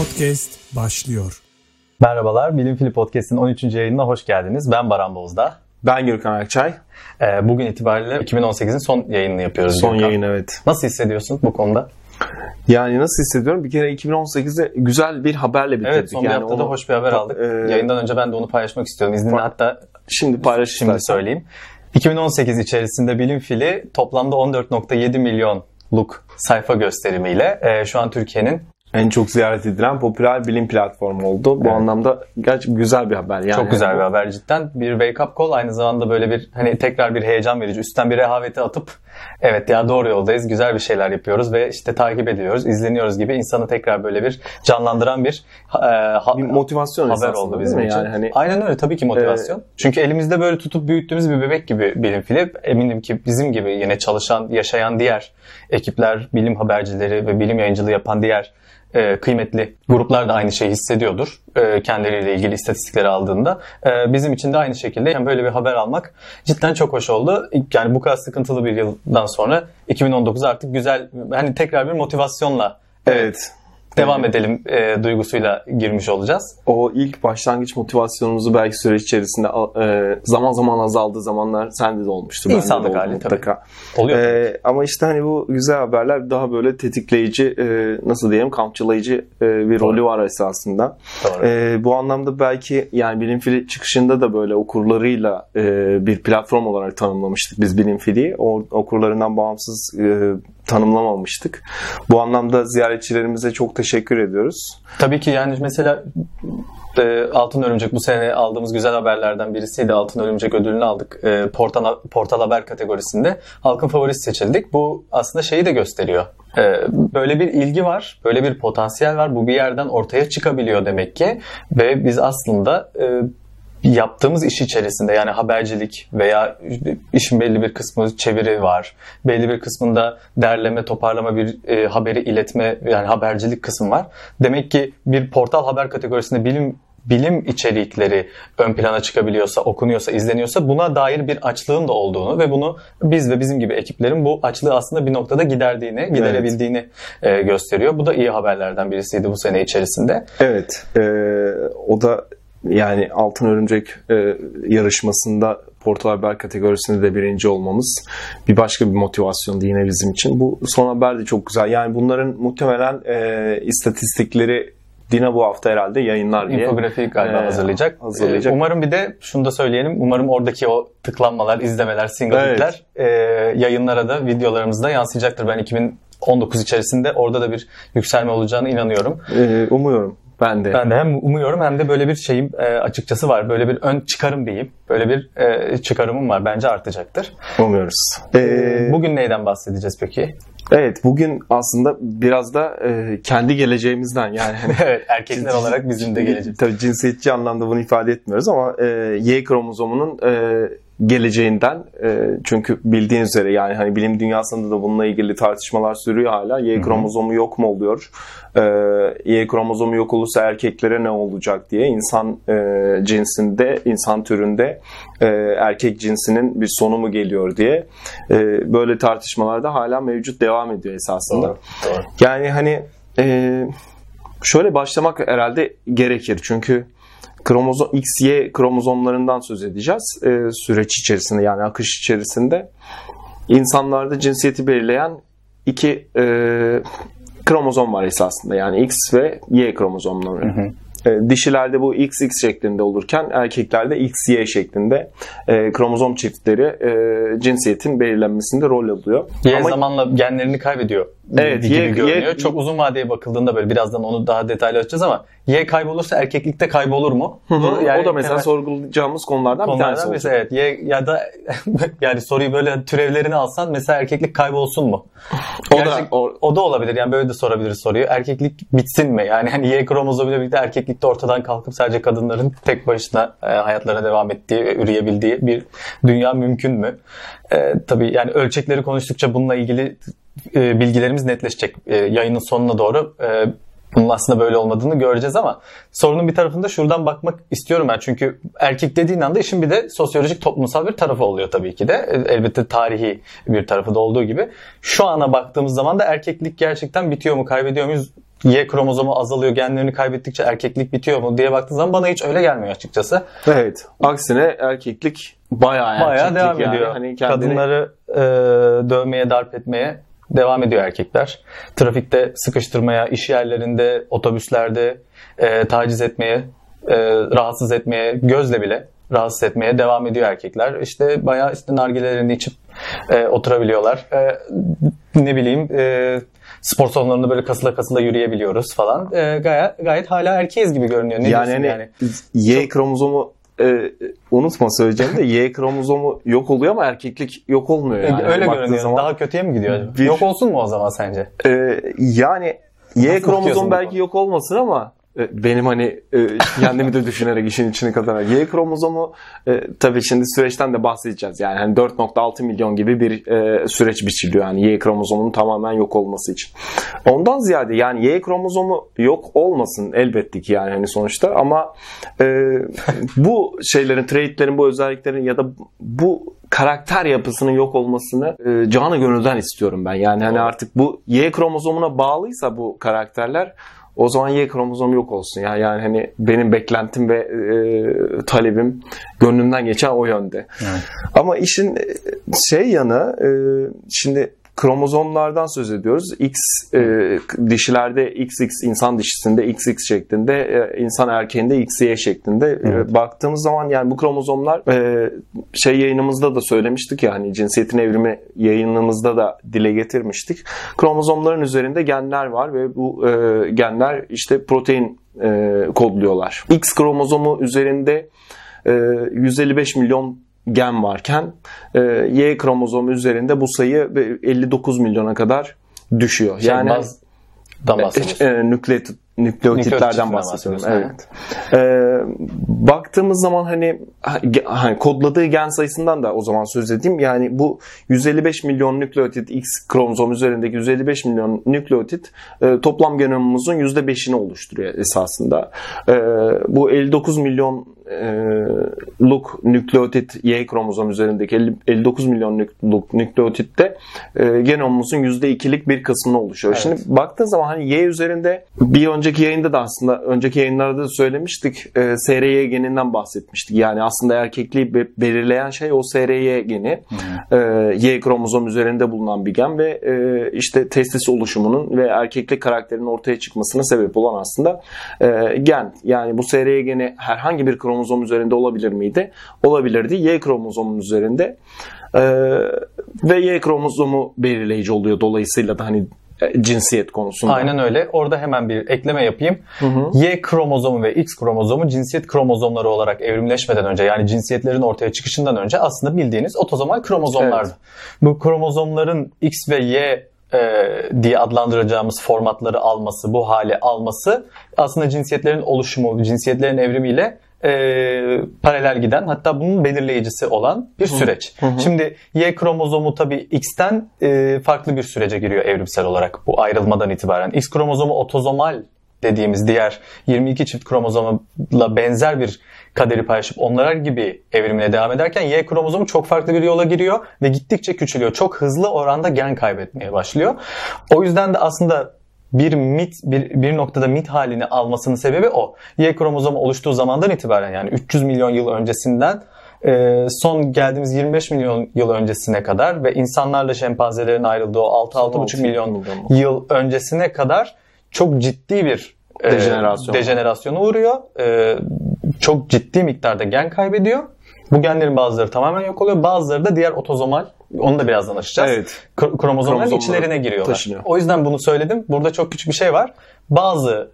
Podcast başlıyor. Merhabalar, Bilim Fili Podcast'in 13. yayınına hoş geldiniz. Ben Baran Bozdağ. Ben Gürkan Akçay. Ee, bugün itibariyle 2018'in son yayınını yapıyoruz. Son Gürkan. yayın evet. Nasıl hissediyorsun bu konuda? Yani nasıl hissediyorum? Bir kere 2018'de güzel bir haberle bitirdik. Evet, son bir yani haftada onu- hoş bir haber aldık. e, Yayından önce ben de onu paylaşmak istiyorum. İzninle hatta Şimdi paylaş şimdi söyleyeyim. 2018 içerisinde Bilim Fili toplamda 14.7 milyonluk sayfa gösterimiyle e, şu an Türkiye'nin En çok ziyaret edilen popüler bilim platformu oldu. Bu Evet. anlamda gerçekten güzel bir haber. Yani çok güzel bir haber cidden. Bir wake up call aynı zamanda böyle bir hani tekrar bir heyecan verici. Üstten bir rehaveti atıp evet ya doğru yoldayız. Güzel bir şeyler yapıyoruz ve işte takip ediyoruz, izleniyoruz gibi insanı tekrar böyle bir canlandıran bir e, ha- Bir motivasyon haber oldu bizim için. Yani hani Aynen öyle tabii ki motivasyon. Çünkü elimizde böyle tutup büyüttüğümüz bir bebek gibi bilim fili. Eminim ki bizim gibi yine çalışan, yaşayan diğer ekipler, bilim habercileri ve bilim yayıncılığı yapan diğer e, kıymetli gruplar da aynı şeyi hissediyordur. E, kendileriyle ilgili istatistikleri aldığında. E, bizim için de aynı şekilde yani böyle bir haber almak cidden çok hoş oldu. Yani bu kadar sıkıntılı bir yıldan sonra 2019 artık güzel hani tekrar bir motivasyonla evet. Devam edelim e, duygusuyla girmiş olacağız. O ilk başlangıç motivasyonumuzu belki süreç içerisinde e, zaman zaman azaldığı zamanlar sende de olmuştur. de İnsanlık oldu hali mutlaka. Oluyor. Ee, ama işte hani bu güzel haberler daha böyle tetikleyici, e, nasıl diyelim, kampçılayıcı e, bir rolü var esasında. Doğru. Ee, bu anlamda belki yani Bilim Fili çıkışında da böyle okurlarıyla e, bir platform olarak tanımlamıştık biz Bilim Fili'yi. O, okurlarından bağımsız e, tanımlamamıştık. Bu anlamda ziyaretçilerimize çok teşekkür ediyoruz. Tabii ki yani mesela e, Altın Örümcek bu sene aldığımız güzel haberlerden birisiydi. Altın Örümcek ödülünü aldık. E, portal, portal haber kategorisinde halkın favorisi seçildik. Bu aslında şeyi de gösteriyor. E, böyle bir ilgi var, böyle bir potansiyel var. Bu bir yerden ortaya çıkabiliyor demek ki. Ve biz aslında e, yaptığımız iş içerisinde yani habercilik veya işin belli bir kısmı çeviri var. Belli bir kısmında derleme, toparlama bir e, haberi iletme yani habercilik kısım var. Demek ki bir portal haber kategorisinde bilim bilim içerikleri ön plana çıkabiliyorsa, okunuyorsa, izleniyorsa buna dair bir açlığın da olduğunu ve bunu biz ve bizim gibi ekiplerin bu açlığı aslında bir noktada giderdiğini, giderebildiğini e, gösteriyor. Bu da iyi haberlerden birisiydi bu sene içerisinde. Evet, e, o da yani Altın Örümcek e, yarışmasında Portal Haber kategorisinde de birinci olmamız bir başka bir motivasyondu yine bizim için. Bu son haber de çok güzel. Yani bunların muhtemelen e, istatistikleri Dina bu hafta herhalde yayınlar diye. İnfografi galiba Ee, hazırlayacak. hazırlayacak. Ee, Umarım bir de şunu da söyleyelim. Umarım oradaki o tıklanmalar, izlemeler, single Evet. e, yayınlara da videolarımızda yansıyacaktır. Ben 2019 içerisinde orada da bir yükselme olacağını inanıyorum. E, umuyorum. Ben de. Ben de hem umuyorum hem de böyle bir şeyim e, açıkçası var. Böyle bir ön çıkarım diyeyim. Böyle bir e, çıkarımım var. Bence artacaktır. Umuyoruz. E, Bugün neyden bahsedeceğiz peki? evet bugün aslında biraz da e, kendi geleceğimizden yani hani evet erkekler olarak bizim de geleceğiz. Tabii cinsiyetçi anlamda bunu ifade etmiyoruz ama e, Y kromozomunun e, geleceğinden e, çünkü bildiğiniz üzere yani hani bilim dünyasında da bununla ilgili tartışmalar sürüyor hala. Y kromozomu yok mu oluyor? E, y kromozomu yok olursa erkeklere ne olacak diye insan e, cinsinde, insan türünde e, erkek cinsinin bir sonu mu geliyor diye e, böyle tartışmalarda hala mevcut devam ediyor esasında. Doğru, doğru. Yani hani e, şöyle başlamak herhalde gerekir. Çünkü kromozom XY kromozomlarından söz edeceğiz. E, süreç içerisinde yani akış içerisinde insanlarda cinsiyeti belirleyen iki e, kromozom var esasında. Yani X ve Y kromozomları. E, dişilerde bu XX şeklinde olurken erkeklerde XY şeklinde e, kromozom çiftleri e, cinsiyetin belirlenmesinde rol alıyor. Y Ama- zamanla genlerini kaybediyor Evet, gibi Y- görünüyor. Y- Çok uzun vadeye bakıldığında böyle birazdan onu daha detaylı açacağız ama Y kaybolursa erkeklikte kaybolur mu? Hı hı. Bu yani o da mesela temel sorgulayacağımız konulardan bir konulardan tanesi birisi. olacak. Evet, Y ya da yani soruyu böyle türevlerini alsan mesela erkeklik kaybolsun mu? O da- Gerçek- o- o da olabilir. Yani böyle de sorabiliriz soruyu. Erkeklik bitsin mi? Yani hani Y kromozomuyla birlikte erkeklikte ortadan kalkıp sadece kadınların tek başına e, hayatlarına devam ettiği ve üreyebildiği bir dünya mümkün mü? E, tabii yani ölçekleri konuştukça bununla ilgili e, bilgilerimiz netleşecek. E, yayının sonuna doğru e, bunun aslında böyle olmadığını göreceğiz ama sorunun bir tarafında şuradan bakmak istiyorum ben. Çünkü erkek dediğin anda işin bir de sosyolojik toplumsal bir tarafı oluyor tabii ki de. E, Elbette tarihi bir tarafı da olduğu gibi. Şu ana baktığımız zaman da erkeklik gerçekten bitiyor mu kaybediyor muyuz Y kromozomu azalıyor, genlerini kaybettikçe erkeklik bitiyor mu diye baktığın zaman bana hiç öyle gelmiyor açıkçası. Evet. Aksine erkeklik bayağı erkeklik Bayağı devam yani. ediyor. Hani kendini... Kadınları e, dövmeye, darp etmeye devam ediyor erkekler. Trafikte sıkıştırmaya, iş yerlerinde, otobüslerde e, taciz etmeye, e, rahatsız etmeye, gözle bile rahatsız etmeye devam ediyor erkekler. İşte bayağı işte nargilelerini içip e, oturabiliyorlar. E, ne bileyim e, spor salonlarında böyle kasıla kasıla yürüyebiliyoruz falan. E, gayet, gayet hala erkeğiz gibi görünüyor. Ne yani, hani yani? Y kromozomu e, unutma söyleyeceğim de Y kromozomu yok oluyor ama erkeklik yok olmuyor yani. Öyle görünüyor. zaman. Daha kötüye mi gidiyor acaba? Bir- Yok olsun mu o zaman sence? E, yani Y Nasıl kromozom belki yok olmasın ama benim hani e, kendimi de düşünerek işin içine katarak Y kromozomu e, tabii şimdi süreçten de bahsedeceğiz. Yani hani 4.6 milyon gibi bir e, süreç biçiliyor yani Y kromozomunun tamamen yok olması için. Ondan ziyade yani Y kromozomu yok olmasın elbette ki yani hani sonuçta ama e, bu şeylerin, traitlerin, bu özelliklerin ya da bu karakter yapısının yok olmasını e, canı gönülden istiyorum ben. Yani hani artık bu Y kromozomuna bağlıysa bu karakterler o zaman Y kromozom yok olsun. Yani, yani hani benim beklentim ve e, talebim gönlümden geçen o yönde. Ama işin e, şey yanı e, şimdi kromozomlardan söz ediyoruz. X e, dişilerde XX insan dişisinde XX şeklinde, e, insan erkeğinde XY şeklinde E, Evet. baktığımız zaman yani bu kromozomlar e, şey yayınımızda da söylemiştik ya hani cinsiyetin evrimi yayınımızda da dile getirmiştik. Kromozomların üzerinde genler var ve bu e, genler işte protein e, kodluyorlar. X kromozomu üzerinde e, 155 milyon gen varken e, Y kromozomu üzerinde bu sayı 59 milyona kadar düşüyor. Şey, yani bazdan bahsediyorsun. e, nükleot nükleotitlerden bahsediyorum. Evet. Ee, baktığımız zaman hani hani kodladığı gen sayısından da o zaman söz edeyim. Yani bu 155 milyon nükleotit X kromozom üzerindeki 155 milyon nükleotit e, toplam genomumuzun %5'ini oluşturuyor esasında. E, bu 59 milyon e, luk nükleotit Y kromozom üzerindeki 50 59 milyon nük- luk nükleotitte e, genomumuzun %2'lik bir kısmını oluşuyor. Evet. Şimdi baktığın zaman hani Y üzerinde bir önceki yayında da aslında önceki yayınlarda da söylemiştik. E, SRY geninden bahsetmiştik. Yani aslında erkekliği be- belirleyen şey o SRY geni. E, y kromozom üzerinde bulunan bir gen ve e, işte testis oluşumunun ve erkeklik karakterinin ortaya çıkmasına sebep olan aslında e, gen. Yani bu SRY geni herhangi bir kromozom üzerinde olabilir miydi? Olabilirdi. Y kromozomun üzerinde e, ve Y kromozomu belirleyici oluyor dolayısıyla da hani e, cinsiyet konusunda. Aynen öyle. Orada hemen bir ekleme yapayım. Hı hı. Y kromozomu ve X kromozomu cinsiyet kromozomları olarak evrimleşmeden önce yani cinsiyetlerin ortaya çıkışından önce aslında bildiğiniz otozomal kromozomlardı. Bu kromozomların X ve Y e, diye adlandıracağımız formatları alması, bu hale alması aslında cinsiyetlerin oluşumu, cinsiyetlerin evrimiyle e, paralel giden hatta bunun belirleyicisi olan bir süreç. Hı hı. Şimdi Y kromozomu tabii X'ten e, farklı bir sürece giriyor evrimsel olarak bu ayrılmadan itibaren. X kromozomu otozomal dediğimiz diğer 22 çift kromozomla benzer bir kaderi paylaşıp onlar gibi evrimine devam ederken Y kromozomu çok farklı bir yola giriyor ve gittikçe küçülüyor. Çok hızlı oranda gen kaybetmeye başlıyor. O yüzden de aslında bir mit bir, bir noktada mit halini almasının sebebi o. Y kromozomu oluştuğu zamandan itibaren yani 300 milyon yıl öncesinden e, son geldiğimiz 25 milyon yıl öncesine kadar ve insanlarla şempanzelerin ayrıldığı o 6-6,5 milyon milyon. yıl öncesine kadar çok ciddi bir e, Dejenerasyon. dejenerasyona uğruyor. E, çok ciddi miktarda gen kaybediyor. Bu genlerin bazıları tamamen yok oluyor. Bazıları da diğer otozomal onu da birazdan açacağız. Evet. Kro- kromozomların Kromozomları içlerine giriyorlar. taşınıyor. O yüzden bunu söyledim. Burada çok küçük bir şey var. Bazı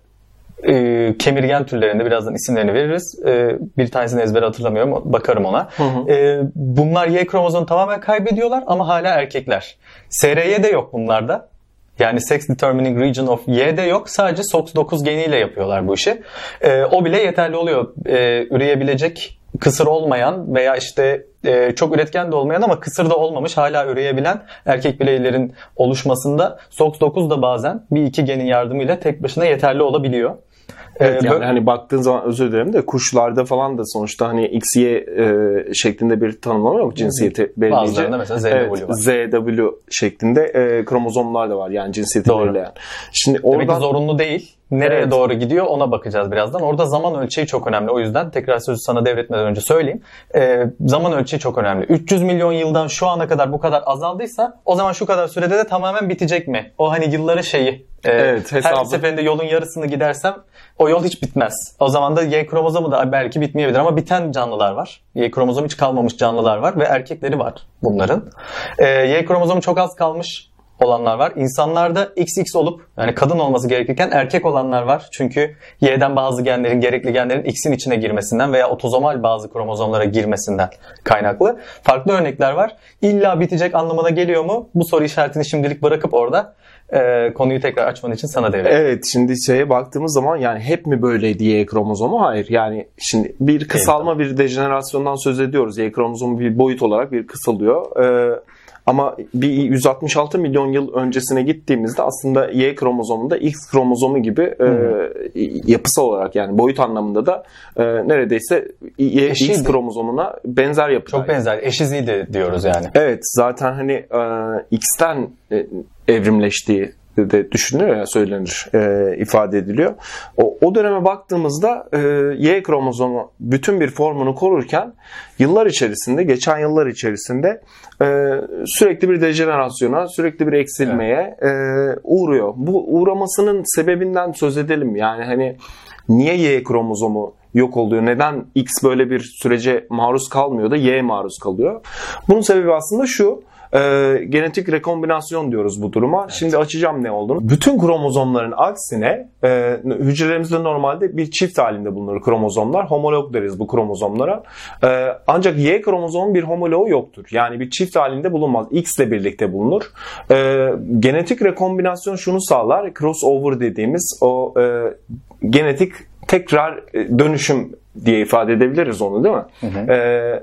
e, kemirgen türlerinde birazdan isimlerini veririz. E, bir tanesini ezbere hatırlamıyorum. Bakarım ona. Hı hı. E, bunlar Y kromozomunu tamamen kaybediyorlar ama hala erkekler. SRY de yok bunlarda. Yani Sex Determining Region of Y'de yok. Sadece SOX9 geniyle yapıyorlar bu işi. E, o bile yeterli oluyor. E, üreyebilecek kısır olmayan veya işte e, çok üretken de olmayan ama kısır da olmamış hala üreyebilen erkek bireylerin oluşmasında SOX9 da bazen bir iki genin yardımıyla tek başına yeterli olabiliyor. Evet, Ee, yani bö- hani baktığın zaman özür dilerim de kuşlarda falan da sonuçta hani XY e, şeklinde bir tanımlama yok cinsiyeti belirleyici. Bazılarında mesela ZW evet, var. ZW şeklinde e, kromozomlar da var yani cinsiyeti Doğru. belirleyen. Şimdi Demek oradan ki zorunlu değil. Nereye Evet. doğru gidiyor ona bakacağız birazdan. Orada zaman ölçeği çok önemli. O yüzden tekrar sözü sana devretmeden önce söyleyeyim. Ee, zaman ölçeği çok önemli. 300 milyon yıldan şu ana kadar bu kadar azaldıysa o zaman şu kadar sürede de tamamen bitecek mi? O hani yılları şeyi. e, Evet, Her hesabı. seferinde yolun yarısını gidersem o yol hiç bitmez. O zaman da Y kromozomu da belki bitmeyebilir ama biten canlılar var. Y kromozomu hiç kalmamış canlılar var ve erkekleri var bunların. Ee, y kromozomu çok az kalmış olanlar var. İnsanlarda XX olup yani kadın olması gerekirken erkek olanlar var. Çünkü Y'den bazı genlerin gerekli genlerin X'in içine girmesinden veya otozomal bazı kromozomlara girmesinden kaynaklı. Farklı örnekler var. İlla bitecek anlamına geliyor mu? Bu soru işaretini şimdilik bırakıp orada e, konuyu tekrar açman için sana devredeyim. Evet şimdi şeye baktığımız zaman yani hep mi böyleydi Y kromozomu? Hayır. Yani şimdi bir kısalma bir dejenerasyondan söz ediyoruz. Y kromozomu bir boyut olarak bir kısalıyor. Ee, ama bir 166 milyon yıl öncesine gittiğimizde aslında Y kromozomunda X kromozomu gibi e, yapısal olarak yani boyut anlamında da e, neredeyse Y, X Eşiydi. kromozomuna benzer yapıda. Çok benzer. Eşiziydi diyoruz yani. Evet zaten hani e, X'ten e, evrimleştiği de düşünülüyor ya söylenir, e, ifade ediliyor. O, o döneme baktığımızda e, Y kromozomu bütün bir formunu korurken yıllar içerisinde, geçen yıllar içerisinde e, sürekli bir dejenerasyona, sürekli bir eksilmeye e, uğruyor. Bu uğramasının sebebinden söz edelim. Yani hani niye Y kromozomu yok oluyor? Neden X böyle bir sürece maruz kalmıyor da Y maruz kalıyor? Bunun sebebi aslında şu. E, genetik rekombinasyon diyoruz bu duruma. Şimdi açacağım ne olduğunu. Bütün kromozomların aksine e, hücrelerimizde normalde bir çift halinde bulunur kromozomlar. Homolog deriz bu kromozomlara. E, ancak Y kromozomun bir homologu yoktur. Yani bir çift halinde bulunmaz. X ile birlikte bulunur. E, genetik rekombinasyon şunu sağlar. Crossover dediğimiz o e, genetik tekrar e, dönüşüm diye ifade edebiliriz onu değil mi? Ee,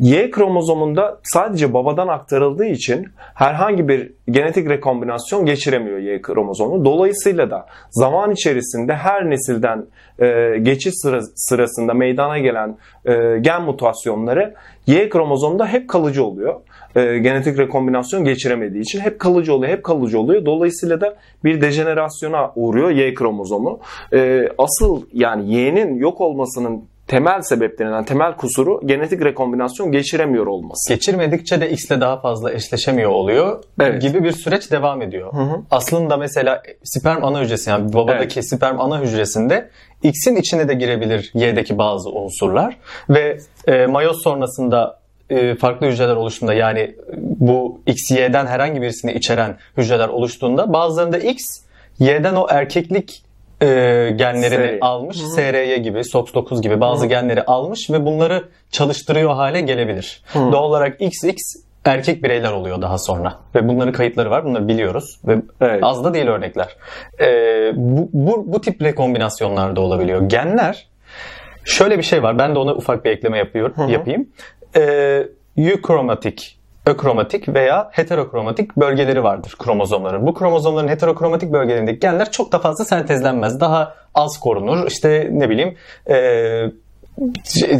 Y kromozomunda sadece babadan aktarıldığı için herhangi bir genetik rekombinasyon geçiremiyor Y kromozomu. Dolayısıyla da zaman içerisinde her nesilden e, geçiş sıra- sırasında meydana gelen e, gen mutasyonları Y kromozomda hep kalıcı oluyor. E, genetik rekombinasyon geçiremediği için hep kalıcı oluyor, hep kalıcı oluyor. Dolayısıyla da bir dejenerasyona uğruyor Y kromozomu. E, asıl yani Y'nin yok olmasının temel sebeplerinden, temel kusuru genetik rekombinasyon geçiremiyor olması. Geçirmedikçe de X'le daha fazla eşleşemiyor oluyor Evet. gibi bir süreç devam ediyor. hı. Aslında mesela sperm ana hücresi yani babadaki sperm ana hücresinde X'in içine de girebilir Y'deki bazı unsurlar ve e, mayoz sonrasında e, farklı hücreler oluştuğunda yani bu X, Y'den herhangi birisini içeren hücreler oluştuğunda bazılarında X, Y'den o erkeklik e, genlerini SR. almış. SRY gibi, SOX9 gibi bazı genleri almış ve bunları çalıştırıyor hale gelebilir. Doğal olarak XX erkek bireyler oluyor daha sonra. Ve bunların kayıtları var. Bunları biliyoruz. Ve Evet. az da değil örnekler. Ee, bu, bu, bu tip rekombinasyonlar da olabiliyor. Genler şöyle bir şey var. Ben de ona ufak bir ekleme yapıyorum, yapayım. Ee, eukromatik, ökromatik veya heterokromatik bölgeleri vardır kromozomların. Bu kromozomların heterokromatik bölgelerindeki genler çok da fazla sentezlenmez. Daha az korunur. İşte ne bileyim ee,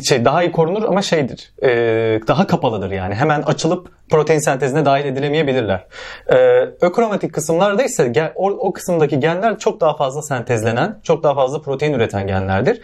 şey, daha iyi korunur ama şeydir e, daha kapalıdır yani hemen açılıp protein sentezine dahil edilemeyebilirler. E, ökromatik kısımlarda ise gen- o, o kısımdaki genler çok daha fazla sentezlenen, çok daha fazla protein üreten genlerdir.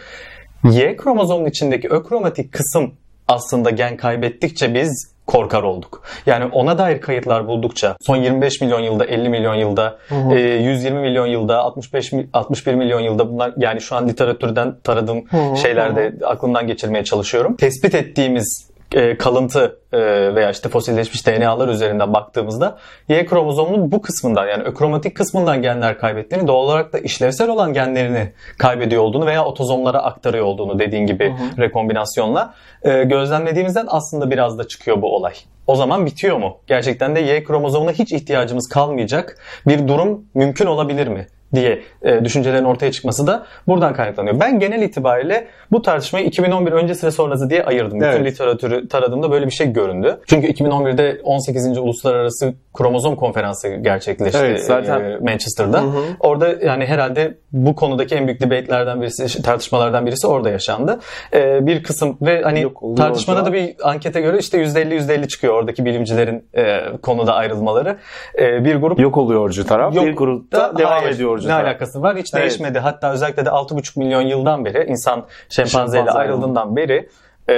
Y kromozomun içindeki ökromatik kısım aslında gen kaybettikçe biz korkar olduk. Yani ona dair kayıtlar buldukça son 25 milyon yılda, 50 milyon yılda, e, 120 milyon yılda, 65 mi- 61 milyon yılda bunlar yani şu an literatürden taradığım şeylerde aklımdan geçirmeye çalışıyorum. Tespit ettiğimiz e, kalıntı e, veya işte fosilleşmiş DNA'lar üzerinden baktığımızda Y kromozomunun bu kısmından yani ökromatik kısmından genler kaybettiğini doğal olarak da işlevsel olan genlerini kaybediyor olduğunu veya otozomlara aktarıyor olduğunu dediğin gibi rekombinasyonla e, gözlemlediğimizden aslında biraz da çıkıyor bu olay. O zaman bitiyor mu? Gerçekten de Y kromozomuna hiç ihtiyacımız kalmayacak bir durum mümkün olabilir mi? Diye e, düşüncelerin ortaya çıkması da buradan kaynaklanıyor. Ben genel itibariyle bu tartışmayı 2011 öncesi ve sonrası diye ayırdım. Bütün Evet. literatürü taradığımda böyle bir şey göründü. Çünkü 2011'de 18. Uluslararası Kromozom Konferansı gerçekleşti Evet, zaten- e, Manchester'da. Hı hı. Orada yani herhalde bu konudaki en büyük debate'lerden birisi, tartışmalardan birisi orada yaşandı. E, bir kısım ve hani Yok, tartışmada orada. da bir ankete göre işte %50 %50 çıkıyor oradaki bilimcilerin e, konuda ayrılmaları. E, bir grup Yok oluyorcu taraf, Yok bir grupta da devam hayır. ediyorcu Ne alakası var? Hiç Evet. değişmedi. Hatta özellikle de 6,5 milyon yıldan beri insan şempanzeyle Şempanze ayrıldığından beri e,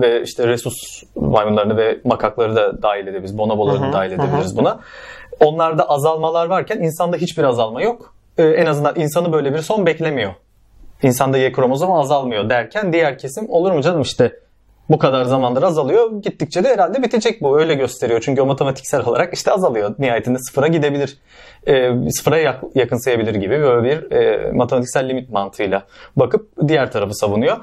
ve işte resus maymunlarını ve makakları da dahil edebiliriz. Bonoboları da dahil edebiliriz buna. Onlarda azalmalar varken insanda hiçbir azalma yok. E, en azından insanı böyle bir son beklemiyor. İnsanda Y kromozomu azalmıyor derken diğer kesim olur mu canım işte bu kadar zamandır azalıyor. Gittikçe de herhalde bitecek bu. Öyle gösteriyor. Çünkü o matematiksel olarak işte azalıyor. Nihayetinde sıfıra gidebilir. E, sıfıra yak- yakınsayabilir gibi böyle bir e, matematiksel limit mantığıyla bakıp diğer tarafı savunuyor.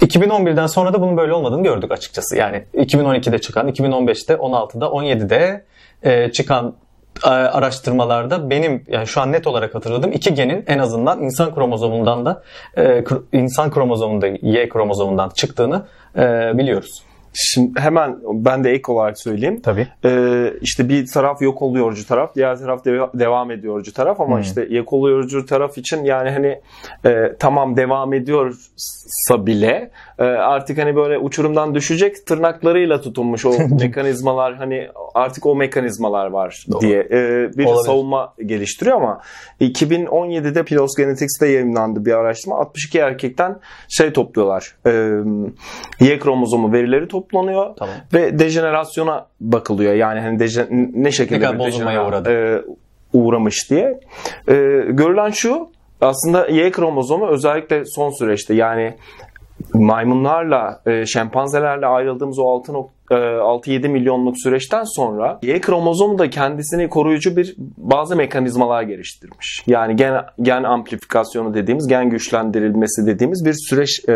2011'den sonra da bunun böyle olmadığını gördük açıkçası. Yani 2012'de çıkan, 2015'te, 16'da, 17'de e, çıkan araştırmalarda benim yani şu an net olarak hatırladığım iki genin en azından insan kromozomundan da e, insan kromozomunda Y kromozomundan çıktığını e, biliyoruz. Şimdi hemen ben de ek olarak söyleyeyim. Tabii. Ee, işte bir taraf yok oluyorcu taraf, diğer taraf deva- devam ediyorcu taraf ama Hmm. işte yok oluyorcu taraf için yani hani e, tamam devam ediyorsa bile e, artık hani böyle uçurumdan düşecek tırnaklarıyla tutunmuş o mekanizmalar hani artık o mekanizmalar var Doğru. diye e, bir Olabilir. savunma geliştiriyor ama 2017'de PLOS Genetics'te yayınlandı bir araştırma 62 erkekten şey topluyorlar e, Y kromozomu verileri toplanıyor Tamam. ve dejenerasyona bakılıyor. Yani hani deje, ne şekilde Ne bir dejenera- uğradı. e, uğramış diye. E, görülen şu aslında Y kromozomu özellikle son süreçte yani maymunlarla, e, şempanzelerle ayrıldığımız o 6 nok- e, 6-7 milyonluk süreçten sonra Y kromozomu da kendisini koruyucu bir bazı mekanizmalar geliştirmiş. Yani gen, gen amplifikasyonu dediğimiz, gen güçlendirilmesi dediğimiz bir süreç e,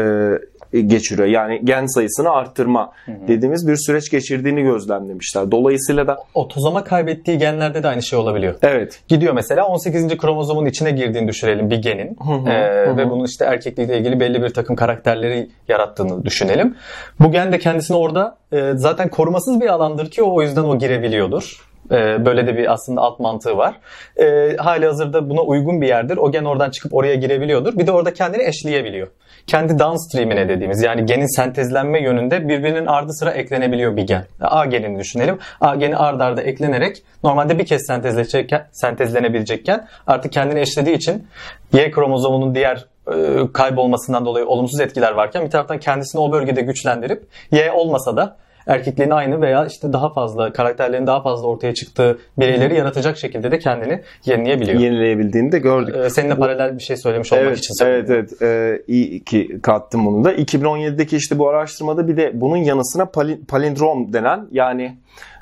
geçiriyor. Yani gen sayısını arttırma dediğimiz bir süreç geçirdiğini gözlemlemişler. Dolayısıyla da Otozoma kaybettiği genlerde de aynı şey olabiliyor. evet Gidiyor mesela 18. kromozomun içine girdiğini düşünelim bir genin Hı hı, Ee, hı hı. ve bunun işte erkeklikle ilgili belli bir takım karakterleri yarattığını düşünelim. Bu gen de kendisini orada e, zaten korumasız bir alandır ki o o yüzden o girebiliyordur. Ee, böyle de bir aslında alt mantığı var. Ee, hali hazırda buna uygun bir yerdir. O gen oradan çıkıp oraya girebiliyordur. Bir de orada kendini eşleyebiliyor. Kendi downstream'ine dediğimiz yani genin sentezlenme yönünde birbirinin ardı sıra eklenebiliyor bir gen. A genini düşünelim. A geni ard arda eklenerek normalde bir kez sentezlenecekken, sentezlenebilecekken artık kendini eşlediği için Y kromozomunun diğer e, kaybolmasından dolayı olumsuz etkiler varken bir taraftan kendisini o bölgede güçlendirip Y olmasa da erkekliğin aynı veya işte daha fazla karakterlerin daha fazla ortaya çıktığı bireyleri yaratacak şekilde de kendini yenileyebiliyor. yenileyebildiğini de gördük. Ee, seninle paralel bir şey söylemiş olmak Evet, için evet, evet. Ee, iyi ki kattım bunu da. 2017'deki işte bu araştırmada bir de bunun yanı sıra pali- palindrom denen yani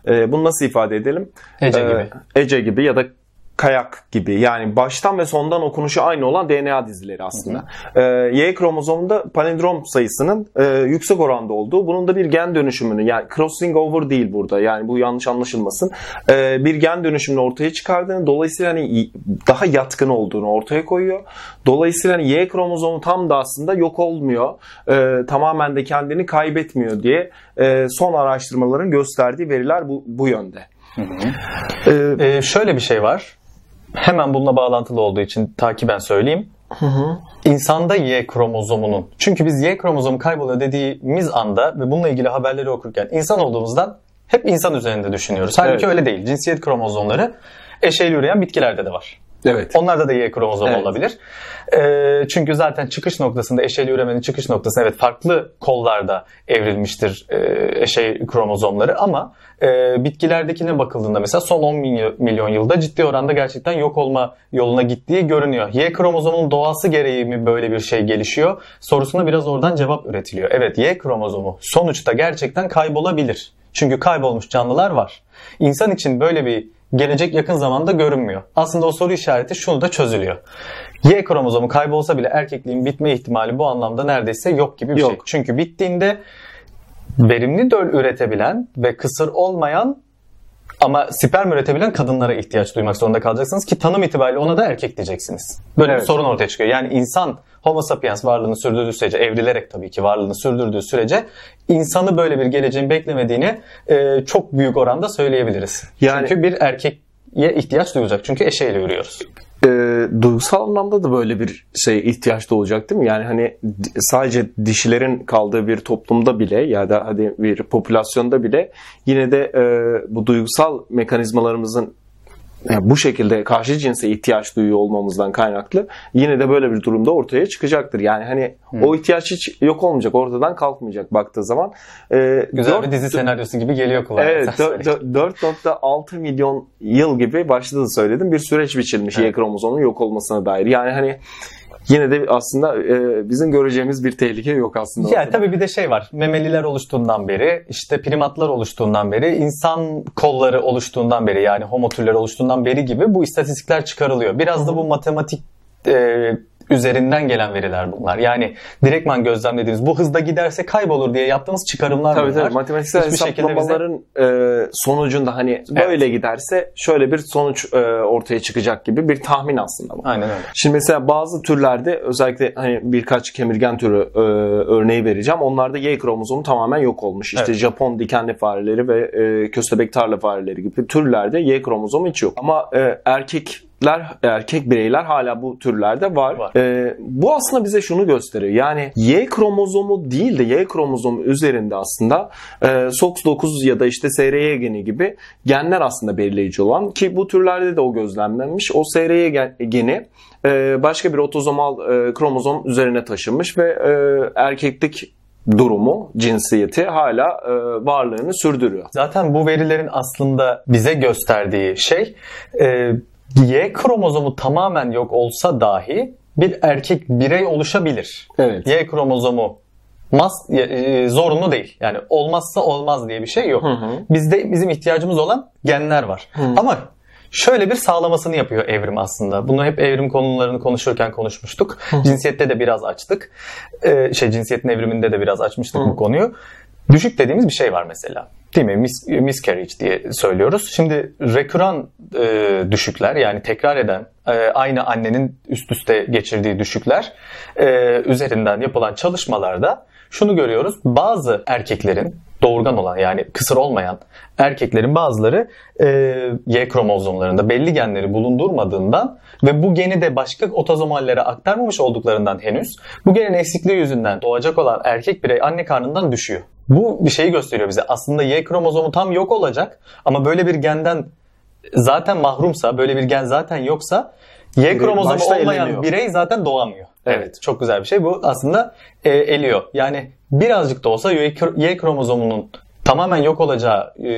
e, bunu nasıl ifade edelim? Ece Ee, gibi. Ece gibi ya da kayak gibi yani baştan ve sondan okunuşu aynı olan DNA dizileri aslında. Ee, y kromozomunda palindrom sayısının e, yüksek oranda olduğu, bunun da bir gen dönüşümünü yani crossing over değil burada yani bu yanlış anlaşılmasın. Ee, bir gen dönüşümünü ortaya çıkardığını dolayısıyla hani daha yatkın olduğunu ortaya koyuyor. Dolayısıyla hani Y kromozomu tam da aslında yok olmuyor. Ee, tamamen de kendini kaybetmiyor diye e, son araştırmaların gösterdiği veriler bu, bu yönde. Ee, Ee, şöyle bir şey var. Hemen bununla bağlantılı olduğu için takiben söyleyeyim. İnsanda Y kromozomunun. Çünkü biz Y kromozomu kayboluyor dediğimiz anda ve bununla ilgili haberleri okurken insan olduğumuzdan hep insan üzerinde düşünüyoruz. Halbuki Evet. öyle değil. Cinsiyet kromozomları eşeğli üreyen bitkilerde de var. Evet. Onlarda da Y kromozomu Evet. olabilir. Ee, çünkü zaten çıkış noktasında eşeğli üremenin çıkış noktası evet farklı kollarda evrilmiştir e, eşey kromozomları ama e, bitkilerdekine bakıldığında mesela son 10 milyon, milyon yılda ciddi oranda gerçekten yok olma yoluna gittiği görünüyor. Y kromozomunun doğası gereği mi böyle bir şey gelişiyor sorusuna biraz oradan cevap üretiliyor. Evet Y kromozomu sonuçta gerçekten kaybolabilir. Çünkü kaybolmuş canlılar var. İnsan için böyle bir gelecek yakın zamanda görünmüyor. Aslında o soru işareti şunu da çözülüyor. Y kromozomu kaybolsa bile erkekliğin bitme ihtimali bu anlamda neredeyse yok gibi bir Yok. şey. Çünkü bittiğinde verimli döl üretebilen ve kısır olmayan Ama sperm üretebilen kadınlara ihtiyaç duymak zorunda kalacaksınız ki tanım itibariyle ona da erkek diyeceksiniz. Böyle Evet. bir sorun ortaya çıkıyor. Yani insan Homo sapiens varlığını sürdürdüğü sürece, evrilerek tabii ki varlığını sürdürdüğü sürece insanı böyle bir geleceğin beklemediğini e, çok büyük oranda söyleyebiliriz. Yani- Çünkü bir erkeğe ihtiyaç duyacak. Çünkü eşeğiyle yürüyoruz. E, duygusal anlamda da böyle bir şey ihtiyaç da olacak değil mi? Yani hani sadece dişilerin kaldığı bir toplumda bile ya da hadi bir popülasyonda bile yine de e, bu duygusal mekanizmalarımızın yani bu şekilde karşı cinse ihtiyaç duyuyor olmamızdan kaynaklı yine de böyle bir durumda ortaya çıkacaktır. Yani hani o ihtiyaç hiç yok olmayacak, ortadan kalkmayacak baktığı zaman. E, Güzel dört- bir dizi senaryosu gibi geliyor kulağa. Evet, Sen dö- dö- 4.6 milyon yıl gibi başta da söyledim bir süreç biçilmiş Y kromozomunun yok olmasına dair. Yani hani yine de aslında e, bizim göreceğimiz bir tehlike yok aslında. Ya tabii bir de şey var. Memeliler oluştuğundan beri, işte primatlar oluştuğundan beri, insan kolları oluştuğundan beri yani homo türleri oluştuğundan beri gibi bu istatistikler çıkarılıyor. Biraz da bu matematik e, üzerinden gelen veriler bunlar. Yani direktman gözlemlediğimiz bu hızda giderse kaybolur diye yaptığımız çıkarımlar Tabii bunlar. tabii matematiksel Hiçbir şekilde bize- hesaplamaların e, sonucunda hani böyle giderse şöyle bir sonuç e, ortaya çıkacak gibi bir tahmin aslında bu. Aynen öyle. Şimdi mesela bazı türlerde özellikle hani birkaç kemirgen türü e, örneği vereceğim. Onlarda Y kromozomu tamamen yok olmuş. İşte Evet. Japon dikenli fareleri ve e, köstebek tarla fareleri gibi türlerde Y kromozomu hiç yok. Ama e, erkekler erkek bireyler hala bu türlerde var. Var. E, bu aslında bize şunu gösteriyor. Yani Y kromozomu değil de Y kromozomu üzerinde aslında e, SOX9 ya da işte SRY geni gibi genler aslında belirleyici olan ki bu türlerde de o gözlemlenmiş. O SRY gen- geni e, başka bir otozomal e, kromozom üzerine taşınmış ve e, erkeklik durumu, cinsiyeti hala e, varlığını sürdürüyor. Zaten bu verilerin aslında bize gösterdiği şey e, Y kromozomu tamamen yok olsa dahi bir erkek birey oluşabilir. Evet. Y kromozomu mas, e, zorunlu değil. Yani olmazsa olmaz diye bir şey yok. Hı hı. Bizde bizim ihtiyacımız olan genler var. Ama şöyle bir sağlamasını yapıyor evrim aslında. Bunu hep evrim konularını konuşurken konuşmuştuk. Cinsiyette de biraz açtık. Ee, şey cinsiyetin evriminde de biraz açmıştık bu konuyu. Düşük dediğimiz bir şey var mesela. Değil mi? Mis, miscarriage diye söylüyoruz. Şimdi reküran e, düşükler yani tekrar eden e, aynı annenin üst üste geçirdiği düşükler e, üzerinden yapılan çalışmalarda şunu görüyoruz. Bazı erkeklerin doğurgan olan yani kısır olmayan erkeklerin bazıları e, Y kromozomlarında belli genleri bulundurmadığından ve bu geni de başka otozomallere aktarmamış olduklarından henüz bu genin eksikliği yüzünden doğacak olan erkek birey anne karnından düşüyor. Bu bir şeyi gösteriyor bize. Aslında Y kromozomu tam yok olacak ama böyle bir genden zaten mahrumsa, böyle bir gen zaten yoksa Y kromozomu olmayan eleniyor. birey zaten doğamıyor. Evet. Çok güzel bir şey. Bu aslında e, eliyor. Yani birazcık da olsa Y, Y kromozomunun tamamen yok olacağı e,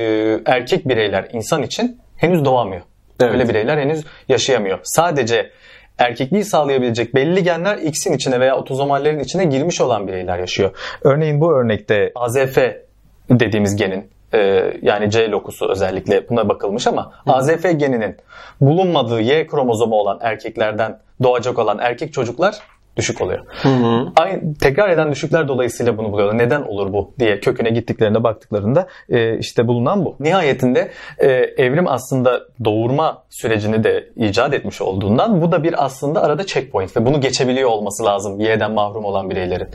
erkek bireyler insan için henüz doğamıyor. Evet. Öyle bireyler henüz yaşayamıyor. Sadece erkekliği sağlayabilecek belli genler X'in içine veya otozomallerin içine girmiş olan bireyler yaşıyor. Örneğin bu örnekte AZF dediğimiz genin e, yani C lokusu özellikle buna bakılmış ama AZF geninin bulunmadığı Y kromozomu olan erkeklerden doğacak olan erkek çocuklar düşük oluyor. Aynı, tekrar eden düşükler dolayısıyla bunu buluyorlar. Neden olur bu diye köküne gittiklerinde baktıklarında e, işte bulunan bu. Nihayetinde e, evrim aslında doğurma sürecini de icat etmiş olduğundan bu da bir aslında arada checkpoint ve bunu geçebiliyor olması lazım Y'den mahrum olan bireylerin.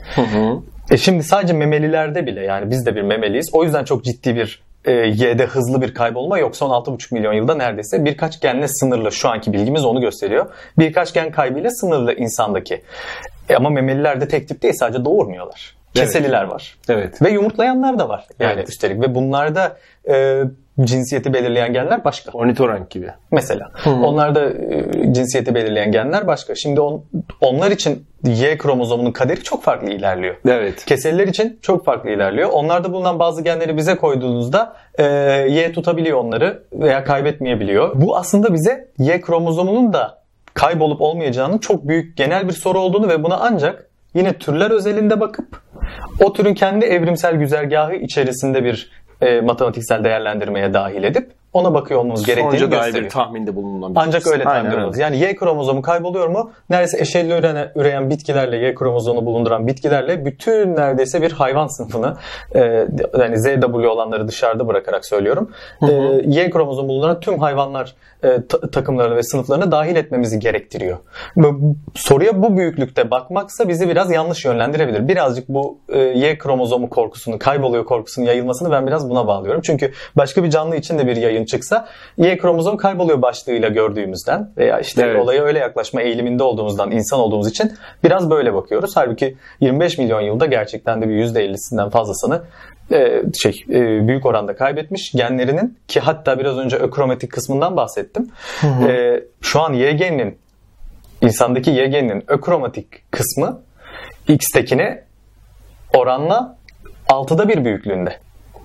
E şimdi sadece memelilerde bile yani biz de bir memeliyiz. O yüzden çok ciddi bir e, Y'de hızlı bir kaybolma yok. Son 6,5 milyon yılda neredeyse birkaç genle sınırlı. Şu anki bilgimiz onu gösteriyor. Birkaç gen kaybıyla sınırlı insandaki. E, ama memelilerde tek tip değil sadece doğurmuyorlar. Keseliler var. Evet. Ve yumurtlayanlar da var. Yani Evet. üstelik ve bunlarda e, cinsiyeti belirleyen genler başka. Ornitorenk gibi. Mesela. Onlarda e, cinsiyeti belirleyen genler başka. Şimdi on, onlar için Y kromozomunun kaderi çok farklı ilerliyor. Evet. Keseliler için çok farklı ilerliyor. Onlarda bulunan bazı genleri bize koyduğunuzda e, Y tutabiliyor onları veya kaybetmeyebiliyor. Bu aslında bize Y kromozomunun da kaybolup olmayacağının çok büyük genel bir soru olduğunu ve buna ancak yine türler özelinde bakıp o türün kendi evrimsel güzergahı içerisinde bir e, matematiksel değerlendirmeye dahil edip ona bakıyor olmamız gerektiğini Sonuca dair gösteriyor. bir tahminde bulunabilir. Ancak öyle Aynen tahmin öyle. ediyoruz. Yani Y kromozomu kayboluyor mu? Neredeyse eşelli üreyen, üreyen bitkilerle Y kromozomu bulunduran bitkilerle bütün neredeyse bir hayvan sınıfını e, yani ZW olanları dışarıda bırakarak söylüyorum. E, y kromozomu bulunduran tüm hayvanlar e, ta- takımlarını ve sınıflarını dahil etmemizi gerektiriyor. Soruya bu büyüklükte bakmaksa bizi biraz yanlış yönlendirebilir. Birazcık bu e, Y kromozomu korkusunu, kayboluyor korkusunun yayılmasını ben biraz buna bağlıyorum. Çünkü başka bir canlı için de bir yayın çıksa Y kromozom kayboluyor başlığıyla gördüğümüzden veya işte Evet. olaya öyle yaklaşma eğiliminde olduğumuzdan insan olduğumuz için biraz böyle bakıyoruz. Halbuki 25 milyon yılda gerçekten de bir %50'sinden fazlasını e, şey e, büyük oranda kaybetmiş genlerinin ki hatta biraz önce ökromatik kısmından bahsettim. E, şu an Y geninin insandaki Y geninin ökromatik kısmı X'tekine oranla 6'da 1 büyüklüğünde.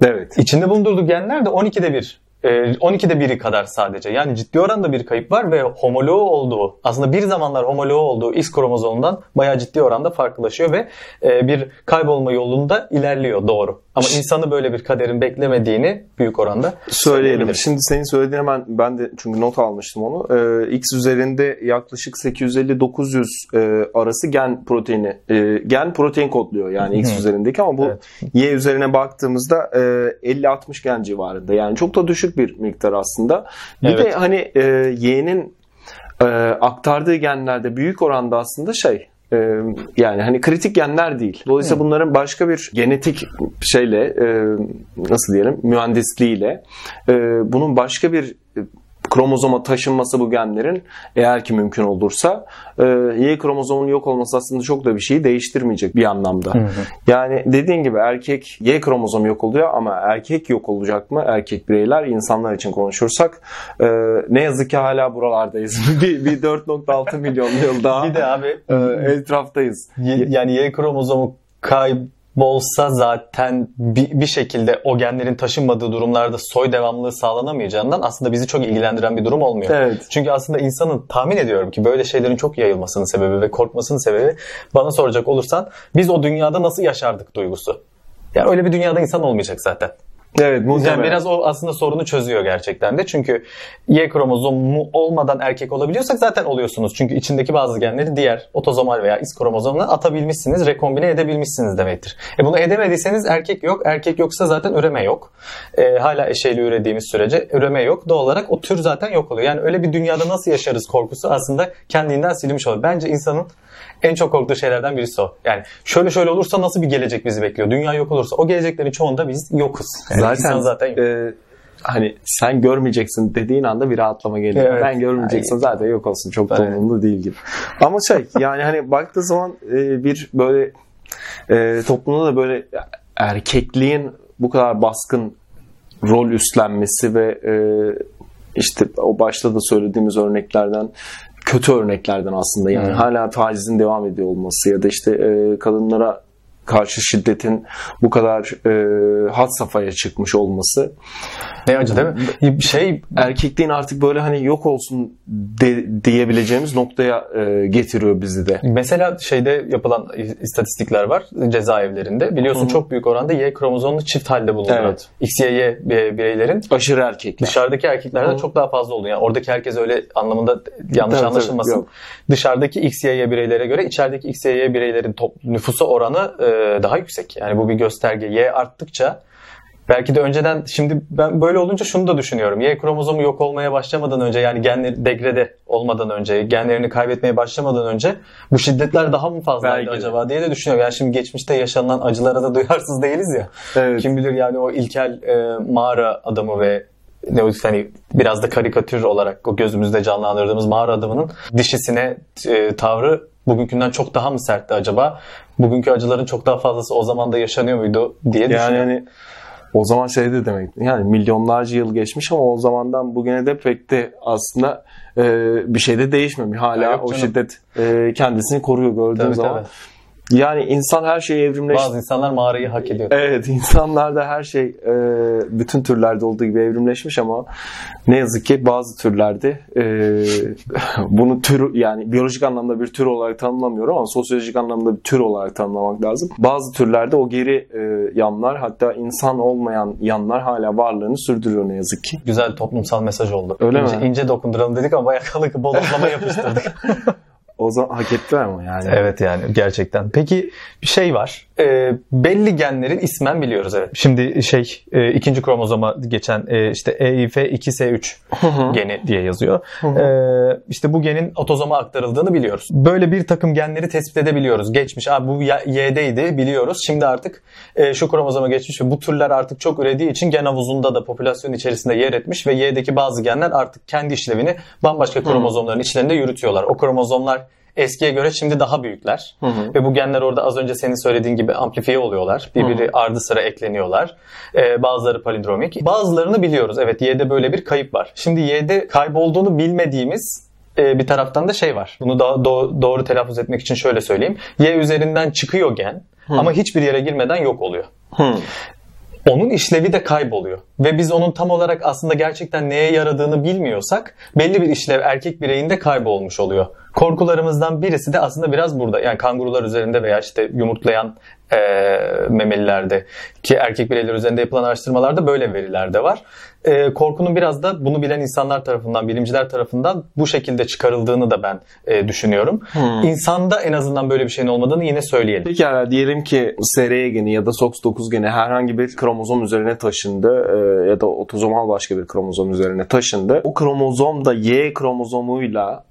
Evet. İçinde bulundurduğu genler de 12'de 1. 12'de biri kadar sadece. Yani ciddi oranda bir kayıp var ve homoloğu olduğu, aslında bir zamanlar homoloğu olduğu X kromozomundan bayağı ciddi oranda farklılaşıyor ve e, bir kaybolma yolunda ilerliyor doğru. Ama insanı böyle bir kaderin beklemediğini büyük oranda Söyleyelim. Şimdi senin söylediğin hemen ben de çünkü not almıştım onu. Ee, X üzerinde yaklaşık 850-900 e, arası gen proteini, e, gen protein kodluyor yani X üzerindeki ama bu Evet. Y üzerine baktığımızda e, 50-60 gen civarında. Yani çok da düşük bir miktar aslında. Bir de Evet. hani e, Y'nin e, aktardığı genlerde büyük oranda aslında şey e, yani hani kritik genler değil. Dolayısıyla bunların başka bir genetik şeyle e, nasıl diyelim mühendisliğiyle e, bunun başka bir kromozoma taşınması bu genlerin eğer ki mümkün olursa e, Y kromozomunun yok olması aslında çok da bir şeyi değiştirmeyecek bir anlamda. Yani dediğin gibi erkek Y kromozomu yok oluyor ama erkek yok olacak mı? Erkek bireyler insanlar için konuşursak e, ne yazık ki hala buralardayız. bir, bir 4.6 milyon yıl daha Bir de abi e, etraftayız. Y- yani Y kromozomu kaybolsa zaten bir, bir şekilde o genlerin taşınmadığı durumlarda soy devamlılığı sağlanamayacağından aslında bizi çok ilgilendiren bir durum olmuyor. Evet. Çünkü aslında insanın tahmin ediyorum ki böyle şeylerin çok yayılmasının sebebi ve korkmasının sebebi bana soracak olursan biz o dünyada nasıl yaşardık duygusu. Yani öyle bir dünyada insan olmayacak zaten. Evet muhtemelen. Yani biraz o aslında sorunu çözüyor gerçekten de. Çünkü Y kromozomu olmadan erkek olabiliyorsak zaten oluyorsunuz. Çünkü içindeki bazı genleri diğer otozomal veya X kromozomuna atabilmişsiniz, rekombine edebilmişsiniz demektir. E bunu edemediyseniz erkek yok. Erkek yoksa zaten üreme yok. E, hala eşeğli ürediğimiz sürece üreme yok. Doğal olarak o tür zaten yok oluyor. Yani öyle bir dünyada nasıl yaşarız korkusu aslında kendinden silinmiş oluyor. Bence insanın en çok korktuğu şeylerden birisi o. Yani şöyle şöyle olursa nasıl bir gelecek bizi bekliyor? Dünya yok olursa o geleceklerin çoğunda biz yokuz. Yani zaten, zaten yok. e, hani sen görmeyeceksin dediğin anda bir rahatlama geliyor. Evet. Ben görmeyeceksin Ay. zaten yok olsun çok Evet. umurumda değil gibi. Ama şey yani hani baktığı zaman e, bir böyle e, toplumda da böyle erkekliğin bu kadar baskın rol üstlenmesi ve e, işte o başta da söylediğimiz örneklerden kötü örneklerden aslında yani Hmm. hala tacizin devam ediyor olması ya da işte e, kadınlara karşı şiddetin bu kadar e, had safhaya çıkmış olması Ne acı değil mi? Şey erkekliğin artık böyle hani yok olsun de- diyebileceğimiz noktaya e, getiriyor bizi de. mesela şeyde yapılan istatistikler var cezaevlerinde. Biliyorsun çok büyük oranda Y kromozomlu çift halde bulunan Evet. XYY bireylerin Aşırı erkekler. dışarıdaki erkeklerden Hı. çok daha fazla oluyor. Yani oradaki herkes öyle anlamında yanlış Tabii, anlaşılmasın. tabii, yok. Dışarıdaki XYY bireylere göre içerideki XYY bireylerin top, nüfusa oranı e, daha yüksek. Yani bu bir gösterge. Y arttıkça Belki de önceden şimdi ben böyle olunca şunu da düşünüyorum. Y kromozomu yok olmaya başlamadan önce yani genleri degrede olmadan önce, genlerini kaybetmeye başlamadan önce bu şiddetler daha mı fazlaydı Belki de. acaba diye de düşünüyorum. Yani şimdi geçmişte yaşanılan acılara da duyarsız değiliz ya. Evet. Kim bilir yani o ilkel e, mağara adamı ve ne hani biraz da karikatür olarak o gözümüzde canlandırdığımız mağara adamının dişisine e, tavrı bugünkünden çok daha mı sertti acaba? Bugünkü acıların çok daha fazlası o zaman da yaşanıyor muydu diye Yani düşünüyorum. hani o zaman şey de demek yani milyonlarca yıl geçmiş ama o zamandan bugüne de pek de aslında e, bir şey de değişmemiş. Hala o şiddet e, kendisini koruyor gördüğün Tabii, zaman. tabii. Yani insan her şeyi evrimleşti. Bazı insanlar mağarayı hak ediyor. Evet insanlarda her şey e, bütün türlerde olduğu gibi evrimleşmiş ama ne yazık ki bazı türlerde e, bunu tür yani biyolojik anlamda bir tür olarak tanımlamıyorum ama sosyolojik anlamda bir tür olarak tanımlamak lazım. Bazı türlerde o geri e, yanlar hatta insan olmayan yanlar hala varlığını sürdürüyor ne yazık ki. Güzel toplumsal mesaj oldu. Öyle ince, mi? ince dokunduralım dedik ama bayağı kalık bodoslama yapıştırdık. O zaman hak ettiler ama yani. Evet yani gerçekten. Peki bir şey var. Ee, belli genlerin ismen biliyoruz evet. Şimdi şey e, ikinci kromozoma geçen e, işte EIF2S3 geni diye yazıyor. Ee, işte bu genin otozoma aktarıldığını biliyoruz. Böyle bir takım genleri tespit edebiliyoruz. Geçmiş. Abi bu Y'deydi biliyoruz. Şimdi artık e, şu kromozoma geçmiş ve bu türler artık çok ürediği için gen havuzunda da popülasyon içerisinde yer etmiş ve Y'deki bazı genler artık kendi işlevini bambaşka kromozomların içlerinde yürütüyorlar. O kromozomlar eskiye göre şimdi daha büyükler. Ve bu genler orada az önce senin söylediğin gibi amplifiye oluyorlar. Birbiri ardı sıra ekleniyorlar. Ee, bazıları palindromik. Bazılarını biliyoruz. Evet Y'de böyle bir kayıp var. Şimdi Y'de kaybolduğunu bilmediğimiz e, bir taraftan da şey var. Bunu daha do- doğru telaffuz etmek için şöyle söyleyeyim. Y üzerinden çıkıyor gen ama hiçbir yere girmeden yok oluyor. Hı. Onun işlevi de kayboluyor. Ve biz onun tam olarak aslında gerçekten neye yaradığını bilmiyorsak belli bir işlev erkek bireyinde kaybolmuş oluyor. Korkularımızdan birisi de aslında biraz burada. Yani kangurular üzerinde veya işte yumurtlayan e, memelilerde ki erkek bireyler üzerinde yapılan araştırmalarda böyle veriler de var. E, korkunun biraz da bunu bilen insanlar tarafından, bilimciler tarafından bu şekilde çıkarıldığını da ben e, düşünüyorum. İnsanda en azından böyle bir şeyin olmadığını yine söyleyelim. Pekala diyelim ki SRY geni ya da SOX9 geni herhangi bir kromozom üzerine taşındı e, ya da otozomal başka bir kromozom üzerine taşındı. O kromozom da Y kromozomuyla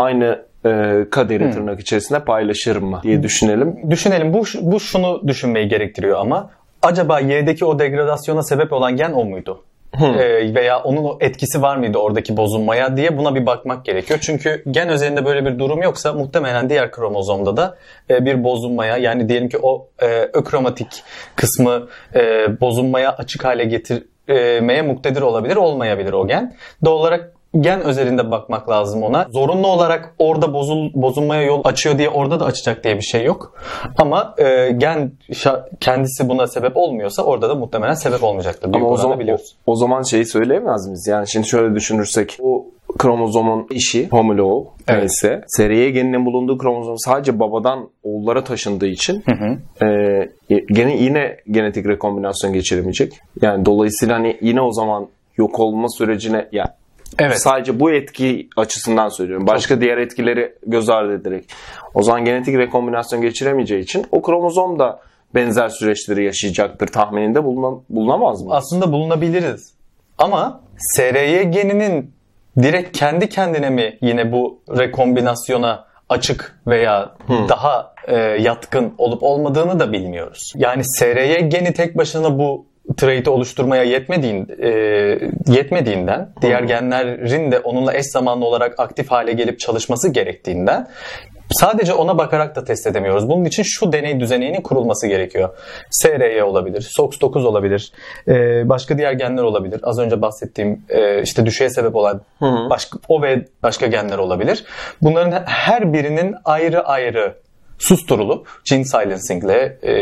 aynı e, kaderi tırnak içerisinde paylaşır mı diye düşünelim. Düşünelim bu, bu şunu düşünmeyi gerektiriyor ama acaba Y'deki o degradasyona sebep olan gen o muydu? Ee, veya onun o etkisi var mıydı oradaki bozulmaya diye buna bir bakmak gerekiyor. Çünkü gen özelinde böyle bir durum yoksa muhtemelen diğer kromozomda da e, bir bozulmaya yani diyelim ki o e, ökromatik kısmı e, bozulmaya açık hale getirmeye muktedir olabilir olmayabilir o gen. Doğal olarak gen özelinde bakmak lazım ona. Zorunlu olarak orada bozul, bozulmaya yol açıyor diye orada da açacak diye bir şey yok. Ama e, gen kendisi buna sebep olmuyorsa orada da muhtemelen sebep olmayacaktır. Büyük Ama o zaman, biliyoruz. o, o zaman şeyi söyleyemez miyiz? Yani şimdi şöyle düşünürsek o kromozomun işi homoloğu Evet. neyse SRY geninin bulunduğu kromozom sadece babadan oğullara taşındığı için e, gene yine genetik rekombinasyon geçiremeyecek. Yani dolayısıyla hani yine o zaman yok olma sürecine ya Evet. Sadece bu etki açısından söylüyorum. Başka diğer etkileri göz ardı ederek. O zaman genetik rekombinasyon geçiremeyeceği için o kromozom da benzer süreçleri yaşayacaktır tahmininde buluna- bulunamaz mı? Aslında bulunabiliriz. Ama SRY geninin direkt kendi kendine mi yine bu rekombinasyona açık veya daha e, yatkın olup olmadığını da bilmiyoruz. Yani SRY geni tek başına bu trait'i oluşturmaya yetmediğin, e, yetmediğinden, diğer genlerin de onunla eş zamanlı olarak aktif hale gelip çalışması gerektiğinden Sadece ona bakarak da test edemiyoruz. Bunun için şu deney düzeninin kurulması gerekiyor. SRY olabilir, SOX9 olabilir, e, başka diğer genler olabilir. Az önce bahsettiğim e, işte düşeye sebep olan başka o ve başka genler olabilir. Bunların her birinin ayrı ayrı susturulup, gene silencing ile e,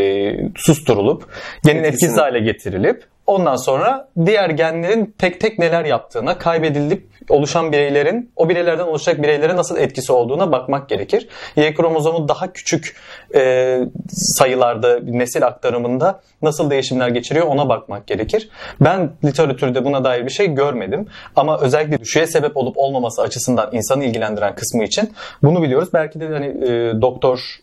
susturulup, genin etkisiz hale getirilip ondan sonra diğer genlerin tek tek neler yaptığına, kaybedilip oluşan bireylerin, o bireylerden oluşacak bireylere nasıl etkisi olduğuna bakmak gerekir. Y kromozomu daha küçük e, sayılarda nesil aktarımında nasıl değişimler geçiriyor ona bakmak gerekir. Ben literatürde buna dair bir şey görmedim. Ama özellikle düşüğe sebep olup olmaması açısından insanı ilgilendiren kısmı için bunu biliyoruz. Belki de hani e, doktor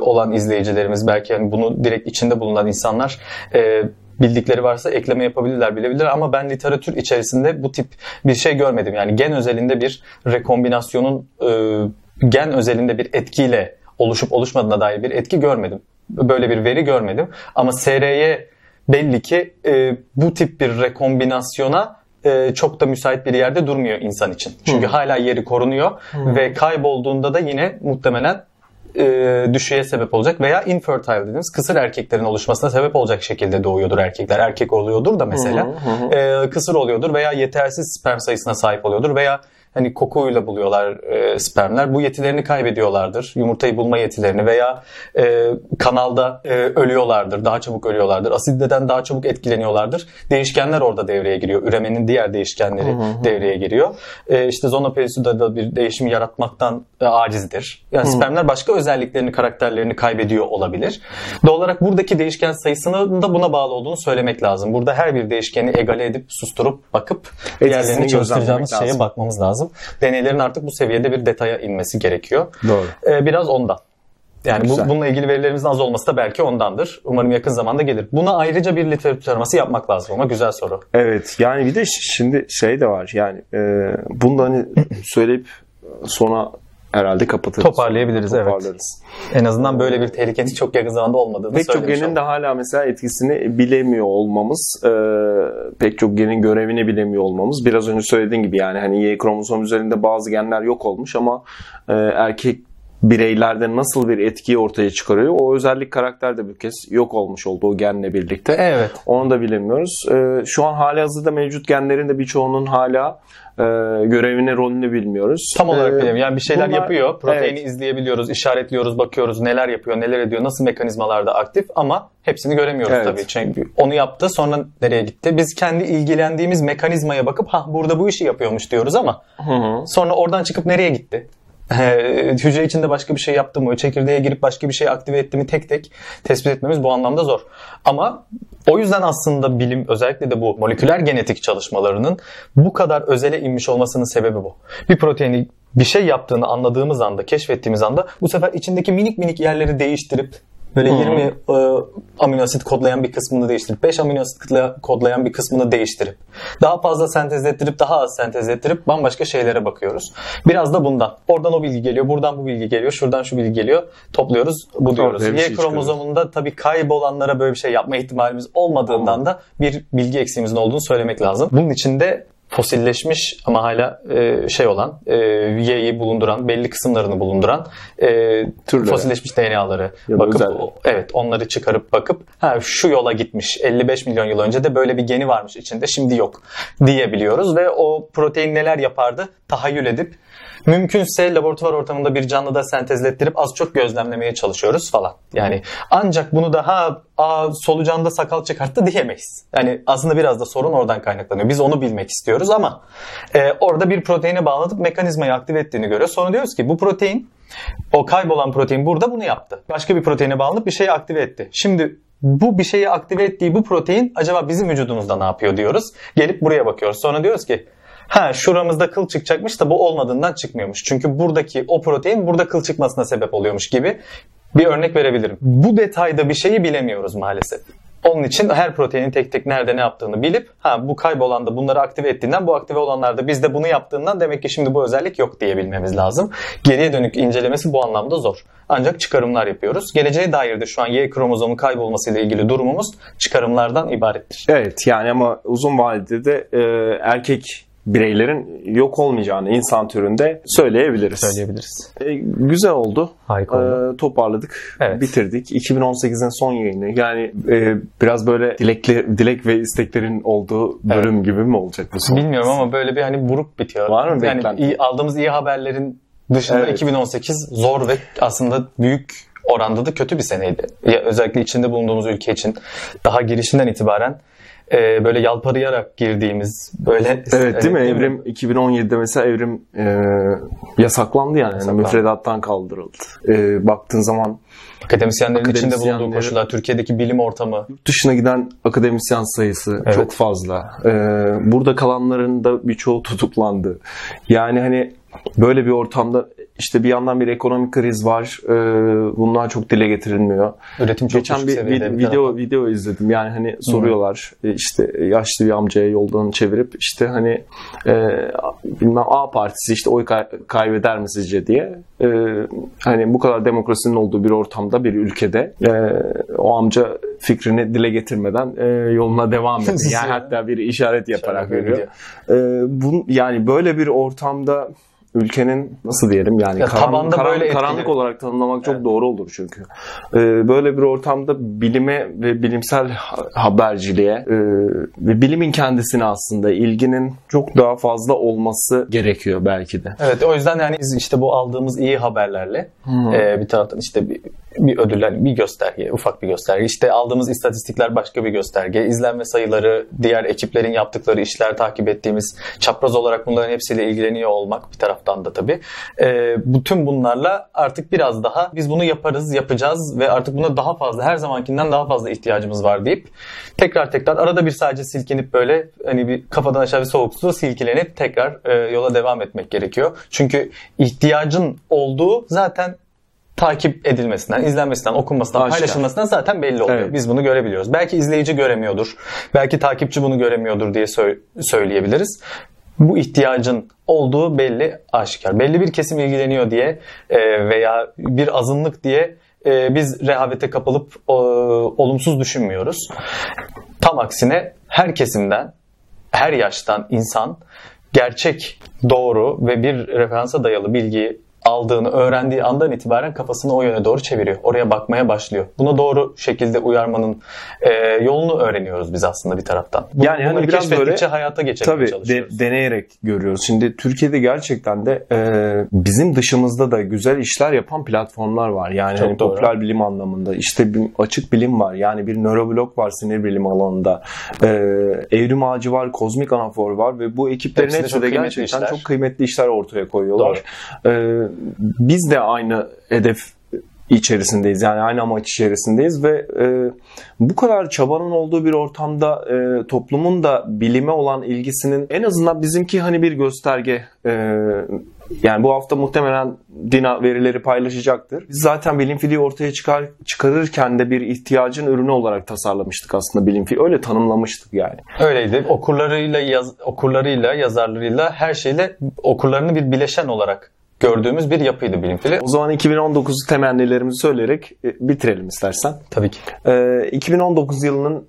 olan izleyicilerimiz belki yani bunu direkt içinde bulunan insanlar e, bildikleri varsa ekleme yapabilirler bilebilirler ama ben literatür içerisinde bu tip bir şey görmedim. Yani gen özelinde bir rekombinasyonun e, gen özelinde bir etkiyle oluşup oluşmadığına dair bir etki görmedim. Böyle bir veri görmedim. Ama SRY belli ki e, bu tip bir rekombinasyona e, çok da müsait bir yerde durmuyor insan için. Çünkü hala yeri korunuyor ve kaybolduğunda da yine muhtemelen e, düşüğe sebep olacak veya infertile dediğimiz kısır erkeklerin oluşmasına sebep olacak şekilde doğuyordur erkekler. Erkek oluyordur da mesela. E, kısır oluyordur veya yetersiz sperm sayısına sahip oluyordur veya hani kokuyla buluyorlar e, spermler. Bu yetilerini kaybediyorlardır. Yumurtayı bulma yetilerini veya e, kanalda e, ölüyorlardır. Daha çabuk ölüyorlardır. Asideden daha çabuk etkileniyorlardır. Değişkenler orada devreye giriyor. Üremenin diğer değişkenleri Hı hı. devreye giriyor. E, işte zona pellucida da bir değişim yaratmaktan e, acizdir. Yani spermler başka özelliklerini, karakterlerini kaybediyor olabilir. Doğal olarak buradaki değişken sayısının da buna bağlı olduğunu söylemek lazım. Burada her bir değişkeni egale edip susturup bakıp diğerlerini çalıştıracağımız şeye lazım. bakmamız lazım. Deneylerin artık bu seviyede bir detaya inmesi gerekiyor. Doğru. Ee, biraz ondan. Yani bu, Güzel. bununla ilgili verilerimizin az olması da belki ondandır. Umarım yakın zamanda gelir. Buna ayrıca bir literatür taraması yapmak lazım ama güzel soru. Evet yani bir de şimdi şey de var yani e, bunu da hani söyleyip sonra herhalde kapatırız. Toparlayabiliriz, evet. Toparlarız. En azından böyle bir tehlikenin çok yakın zamanda olmadığını Pek çok genin de hala mesela etkisini bilemiyor olmamız, e, pek çok genin görevini bilemiyor olmamız. Biraz önce söylediğin gibi yani hani Y kromozom üzerinde bazı genler yok olmuş ama e, erkek bireylerde nasıl bir etkiyi ortaya çıkarıyor o özellik karakter de bir kez yok olmuş oldu o genle birlikte. Evet. Onu da bilemiyoruz. E, şu an hali hazırda mevcut genlerin de birçoğunun hala e, görevini, rolünü bilmiyoruz. Tam olarak E, biliyorum. Yani bir şeyler bunlar- yapıyor. Proteini Evet. izleyebiliyoruz, işaretliyoruz, bakıyoruz neler yapıyor, neler ediyor, nasıl mekanizmalarda aktif ama hepsini göremiyoruz Evet. tabii. Çünkü onu yaptı sonra nereye gitti? Biz kendi ilgilendiğimiz mekanizmaya bakıp ha burada bu işi yapıyormuş diyoruz ama Hı hı. sonra oradan çıkıp nereye gitti? Hücre içinde başka bir şey yaptı mı? Çekirdeğe girip başka bir şey aktive etti mi? Tek tek tespit etmemiz bu anlamda zor. Ama o yüzden aslında bilim özellikle de bu moleküler genetik çalışmalarının bu kadar özele inmiş olmasının sebebi bu. Bir proteini bir şey yaptığını anladığımız anda, keşfettiğimiz anda bu sefer içindeki minik minik yerleri değiştirip Böyle hı. 20 e, amino asit kodlayan bir kısmını değiştirip 5 amino asit kodla- kodlayan bir kısmını değiştirip daha fazla sentezlettirip daha az sentezlettirip bambaşka şeylere bakıyoruz. Biraz da bundan. Oradan o bilgi geliyor, buradan bu bilgi geliyor, şuradan şu bilgi geliyor. Topluyoruz, bu diyoruz. Y şey kromozomunda tabii kaybolanlara böyle bir şey yapma ihtimalimiz olmadığından da bir bilgi eksiğimizin olduğunu söylemek lazım. Bunun içinde fosilleşmiş ama hala e, şey olan e, Y'yi bulunduran belli kısımlarını bulunduran e, Türleri. fosilleşmiş DNA'ları Ya bakıp özellik. o- evet onları çıkarıp bakıp ha şu yola gitmiş 55 milyon yıl önce de böyle bir geni varmış içinde şimdi yok diyebiliyoruz ve o protein neler yapardı tahayyül edip mümkünse laboratuvar ortamında bir canlıda sentezlettirip az çok gözlemlemeye çalışıyoruz falan. Yani ancak bunu da ha aa, solucanda sakal çıkarttı diyemeyiz. Yani aslında biraz da sorun oradan kaynaklanıyor. Biz onu bilmek istiyoruz ama e, orada bir proteine bağlatıp mekanizmayı aktive ettiğini görüyoruz. Sonra diyoruz ki bu protein o kaybolan protein burada bunu yaptı. Başka bir proteine bağlanıp bir şeyi aktive etti. Şimdi bu bir şeyi aktive ettiği bu protein acaba bizim vücudumuzda ne yapıyor diyoruz. Gelip buraya bakıyoruz. Sonra diyoruz ki ha şuramızda kıl çıkacakmış da bu olmadığından çıkmıyormuş. Çünkü buradaki o protein burada kıl çıkmasına sebep oluyormuş gibi bir örnek verebilirim. Bu detayda bir şeyi bilemiyoruz maalesef. Onun için her proteinin tek tek nerede ne yaptığını bilip ha bu kaybolan da bunları aktive ettiğinden bu aktive olanlar da bizde bunu yaptığından demek ki şimdi bu özellik yok diyebilmemiz lazım. Geriye dönük incelemesi bu anlamda zor. Ancak çıkarımlar yapıyoruz. Geleceğe dair de şu an Y kromozomu kaybolmasıyla ilgili durumumuz çıkarımlardan ibarettir. Evet yani ama uzun vadede de e, erkek bireylerin yok olmayacağını insan türünde söyleyebiliriz. Söyleyebiliriz. E, güzel oldu. Harika oldu. E, toparladık, Evet. bitirdik. 2018'in son yayını. Yani e, biraz böyle dilekli, dilek ve isteklerin olduğu bölüm gibi mi olacak bu son? Bilmiyorum ama böyle bir hani buruk bitiyor. Var mı Yani beklenti? iyi, aldığımız iyi haberlerin dışında Evet. 2018 zor ve aslında büyük oranda da kötü bir seneydi. Ya özellikle içinde bulunduğumuz ülke için daha girişinden itibaren e, böyle yalpalayarak girdiğimiz böyle Evet değil mi? mi? Evrim 2017'de mesela evrim e, yasaklandı yani. yani müfredattan kaldırıldı. E, baktığın zaman Akademisyenlerin içinde bulunduğu koşullar, Türkiye'deki bilim ortamı. dışına giden akademisyen sayısı Evet. çok fazla. E, burada kalanların da birçoğu tutuklandı. Yani hani böyle bir ortamda işte bir yandan bir ekonomik kriz var. E, bunlar çok dile getirilmiyor. Üretim çok Geçen bir, bir video video izledim. Yani hani soruyorlar e, işte yaşlı bir amcaya yoldan çevirip işte hani e, bilmem A partisi işte oy kay- kaybeder mi sizce diye. E, hani bu kadar demokrasinin olduğu bir ortamda bir ülkede e, o amca fikrini dile getirmeden e, yoluna devam ediyor. Yani hatta bir işaret yaparak veriyor. E, bun, yani böyle bir ortamda ülkenin nasıl diyelim yani Ya karan- tabanda karan- böyle karanlık olarak tanımlamak çok Evet. doğru olur çünkü. Ee, böyle bir ortamda bilime ve bilimsel ha- haberciliğe e, ve bilimin kendisine aslında ilginin çok daha fazla olması gerekiyor belki de. Evet o yüzden yani biz işte bu aldığımız iyi haberlerle e, bir taraftan işte bir, bir ödüller, bir gösterge, ufak bir gösterge. İşte aldığımız istatistikler başka bir gösterge. İzlenme sayıları, diğer ekiplerin yaptıkları işler takip ettiğimiz çapraz olarak bunların hepsiyle ilgileniyor olmak bir taraftan da tabii. E, bütün bunlarla artık biraz daha biz bunu yaparız, yapacağız ve artık buna daha fazla her zamankinden daha fazla ihtiyacımız var deyip tekrar tekrar arada bir sadece silkinip böyle hani bir kafadan aşağı bir soğuk su silkelenip tekrar e, yola devam etmek gerekiyor. Çünkü ihtiyacın olduğu zaten takip edilmesinden, izlenmesinden, okunmasından, Aşikar. paylaşılmasından zaten belli oluyor. Evet. Biz bunu görebiliyoruz. Belki izleyici göremiyordur. Belki takipçi bunu göremiyordur diye sö- söyleyebiliriz. Bu ihtiyacın olduğu belli aşikar. Belli bir kesim ilgileniyor diye e, veya bir azınlık diye e, biz rehavete kapılıp e, olumsuz düşünmüyoruz. Tam aksine her kesimden, her yaştan insan gerçek, doğru ve bir referansa dayalı bilgiyi aldığını öğrendiği andan itibaren kafasını o yöne doğru çeviriyor. Oraya bakmaya başlıyor. Buna doğru şekilde uyarmanın e, yolunu öğreniyoruz biz aslında bir taraftan. Bu, Yani hani biraz böyle- hayata geçirmeye Tabii çalışıyoruz. de- deneyerek görüyoruz. Şimdi Türkiye'de gerçekten de e, bizim dışımızda da güzel işler yapan platformlar var. Yani Çok hani doğru. popüler bilim anlamında işte bir açık bilim var. Yani bir nöroblog var sinir bilim alanında. E, evrim ağacı var, kozmik anafor var ve bu ekiplerin Hepsi de hepsi gerçekten işler. çok kıymetli işler ortaya koyuyorlar. E, biz de aynı hedef içerisindeyiz. Yani aynı amaç içerisindeyiz ve e, bu kadar çabanın olduğu bir ortamda e, toplumun da bilime olan ilgisinin en azından bizimki hani bir gösterge. E, yani bu hafta muhtemelen Dina verileri paylaşacaktır. Biz zaten bilim fili ortaya çıkar, çıkarırken de bir ihtiyacın ürünü olarak tasarlamıştık aslında bilim fili. Öyle tanımlamıştık yani. Öyleydi. Okurlarıyla, yaz, okurlarıyla, yazarlarıyla her şeyle okurlarını bir bileşen olarak gördüğümüz bir yapıydı bilim fili. O zaman 2019 temennilerimizi söyleyerek e, bitirelim istersen. Tabii ki. Ee, 2019 yılının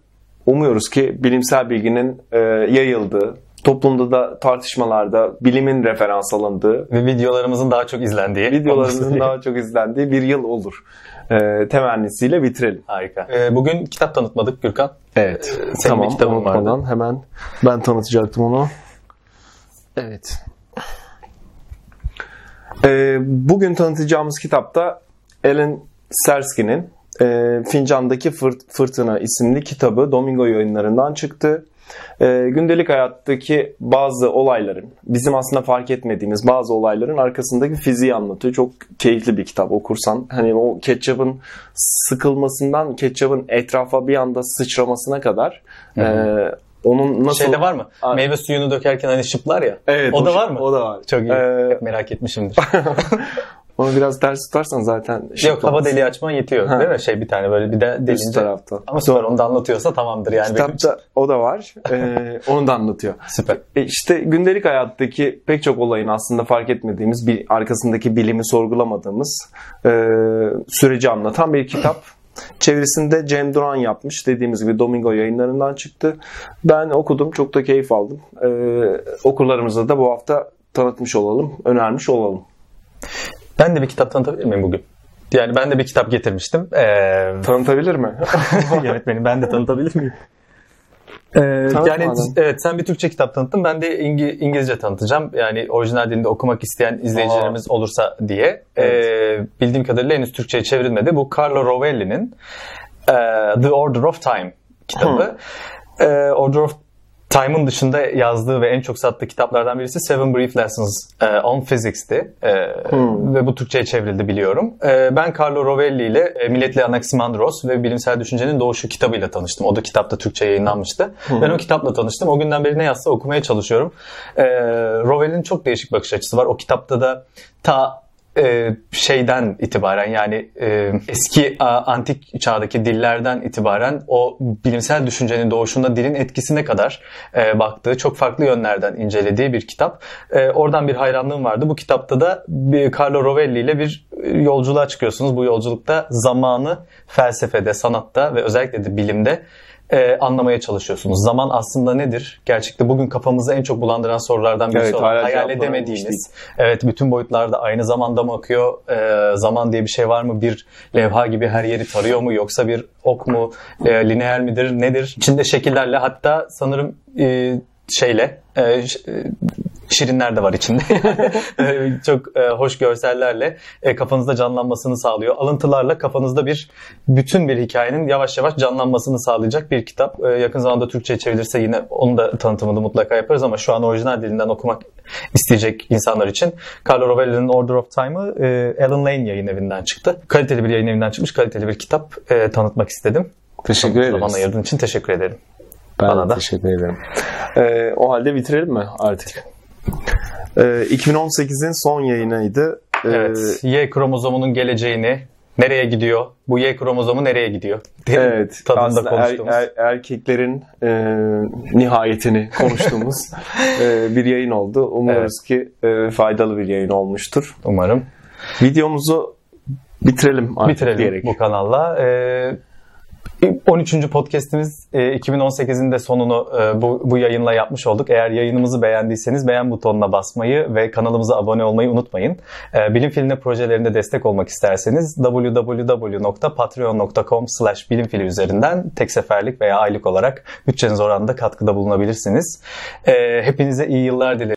umuyoruz ki bilimsel bilginin e, yayıldığı, toplumda da tartışmalarda bilimin referans alındığı, Ve videolarımızın daha çok izlendiği. videolarımızın daha çok izlendiği bir yıl olur. Ee, temennisiyle bitirelim. Harika. Ee, bugün kitap tanıtmadık Gürkan. Evet. Senin bir tamam. kitabın unutmadan hemen ben tanıtacaktım onu. Evet. Ee, bugün tanıtacağımız kitapta Ellen Sersky'nin e, Fincan'daki Fırt- Fırtına isimli kitabı Domingo yayınlarından çıktı. E, gündelik hayattaki bazı olayların, bizim aslında fark etmediğimiz bazı olayların arkasındaki fiziği anlatıyor. Çok keyifli bir kitap okursan. Hani o ketçapın sıkılmasından ketçapın etrafa bir anda sıçramasına kadar e, onun nasıl... Şeyde var mı? Aa. Meyve suyunu dökerken hani şıplar ya. Evet, o da şey- var mı? O da var. Çok iyi. Ee, Hep merak etmişimdir. Onu biraz ters tutarsan zaten Yok hava deliği açman yetiyor Ha. değil mi? Şey bir tane böyle bir de üst delince. tarafta. Ama sonra onu da anlatıyorsa tamamdır yani. Kitapta o da var. Ee, onu da anlatıyor. Süper. E işte gündelik hayattaki pek çok olayın aslında fark etmediğimiz, bir arkasındaki bilimi sorgulamadığımız e, süreci anlatan bir kitap. Çevirisinde Cem Duran yapmış. Dediğimiz gibi Domingo yayınlarından çıktı. Ben okudum. Çok da keyif aldım. E, okurlarımıza da bu hafta tanıtmış olalım, önermiş olalım. Ben de bir kitap tanıtabilir miyim bugün? Yani ben de bir kitap getirmiştim. Ee, Tanıtabilir mi? yönetmenim ben de tanıtabilir miyim? Ee, Tanıt yani madem. evet sen bir Türkçe kitap tanıttın. Ben de İngi- İngilizce tanıtacağım. Yani orijinal dilinde okumak isteyen izleyicilerimiz olursa diye. Ee, bildiğim kadarıyla henüz Türkçe'ye çevrilmedi. Bu Carlo Rovelli'nin e, The Order of Time kitabı. E, Order of Time'ın dışında yazdığı ve en çok sattığı kitaplardan birisi Seven Brief Lessons e, on Physics'ti. E, Ve bu Türkçe'ye çevrildi biliyorum. E, ben Carlo Rovelli ile Milletli Anaximandros ve Bilimsel Düşüncenin Doğuşu kitabıyla tanıştım. O da kitapta Türkçe yayınlanmıştı. Ben o kitapla tanıştım. O günden beri ne yazsa okumaya çalışıyorum. Rovelli'nin çok değişik bakış açısı var. O kitapta da ta e, şeyden itibaren yani e, eski a, antik çağdaki dillerden itibaren o bilimsel düşüncenin doğuşunda dilin etkisine kadar e, baktığı çok farklı yönlerden incelediği bir kitap. E, oradan bir hayranlığım vardı. Bu kitapta da bir Carlo Rovelli ile bir yolculuğa çıkıyorsunuz. Bu yolculukta zamanı felsefede, sanatta ve özellikle de bilimde e, anlamaya çalışıyorsunuz. Zaman aslında nedir? Gerçekte bugün kafamızı en çok bulandıran sorulardan birisi Evet, olan, hayal edemediğimiz. Evet bütün boyutlarda aynı zamanda mı akıyor? E, zaman diye bir şey var mı? Bir levha gibi her yeri tarıyor mu? Yoksa bir ok mu? E, lineer midir? Nedir? İçinde şekillerle hatta sanırım e, şeyle e, e, şirinler de var içinde. Çok e, hoş görsellerle e, kafanızda canlanmasını sağlıyor. Alıntılarla kafanızda bir bütün bir hikayenin yavaş yavaş canlanmasını sağlayacak bir kitap. E, Yakın zamanda Türkçe'ye çevrilirse yine onun da tanıtımını mutlaka yaparız ama şu an orijinal dilinden okumak isteyecek insanlar için Carlo Rovelli'nin Order of Time'ı e, Alan Lane yayın evinden çıktı. Kaliteli bir yayın evinden çıkmış, kaliteli bir kitap e, tanıtmak istedim. Teşekkür ederiz. Zaman ayırdığın için teşekkür ederim. Ben Bana da. teşekkür ederim. Ee, o halde bitirelim mi artık? Ee, 2018'in son yayınıydı. Ee, Evet. Y kromozomunun geleceğini nereye gidiyor? Bu Y kromozomu nereye gidiyor? Diye Evet, tadında aslında er- konuştuğumuz. er- erkeklerin e, nihayetini konuştuğumuz e, bir yayın oldu. Umuyoruz ki e, faydalı bir yayın olmuştur. Umarım. Videomuzu bitirelim artık Bitirelim diyerek. bu kanalla. Ee, 13. podcast'imiz e, 2018'in de sonunu e, bu, bu yayınla yapmış olduk. Eğer yayınımızı beğendiyseniz beğen butonuna basmayı ve kanalımıza abone olmayı unutmayın. E, Bilim Filine projelerinde destek olmak isterseniz www.patreon.com bilimfili üzerinden tek seferlik veya aylık olarak bütçeniz oranında katkıda bulunabilirsiniz. E, Hepinize iyi yıllar dilerim.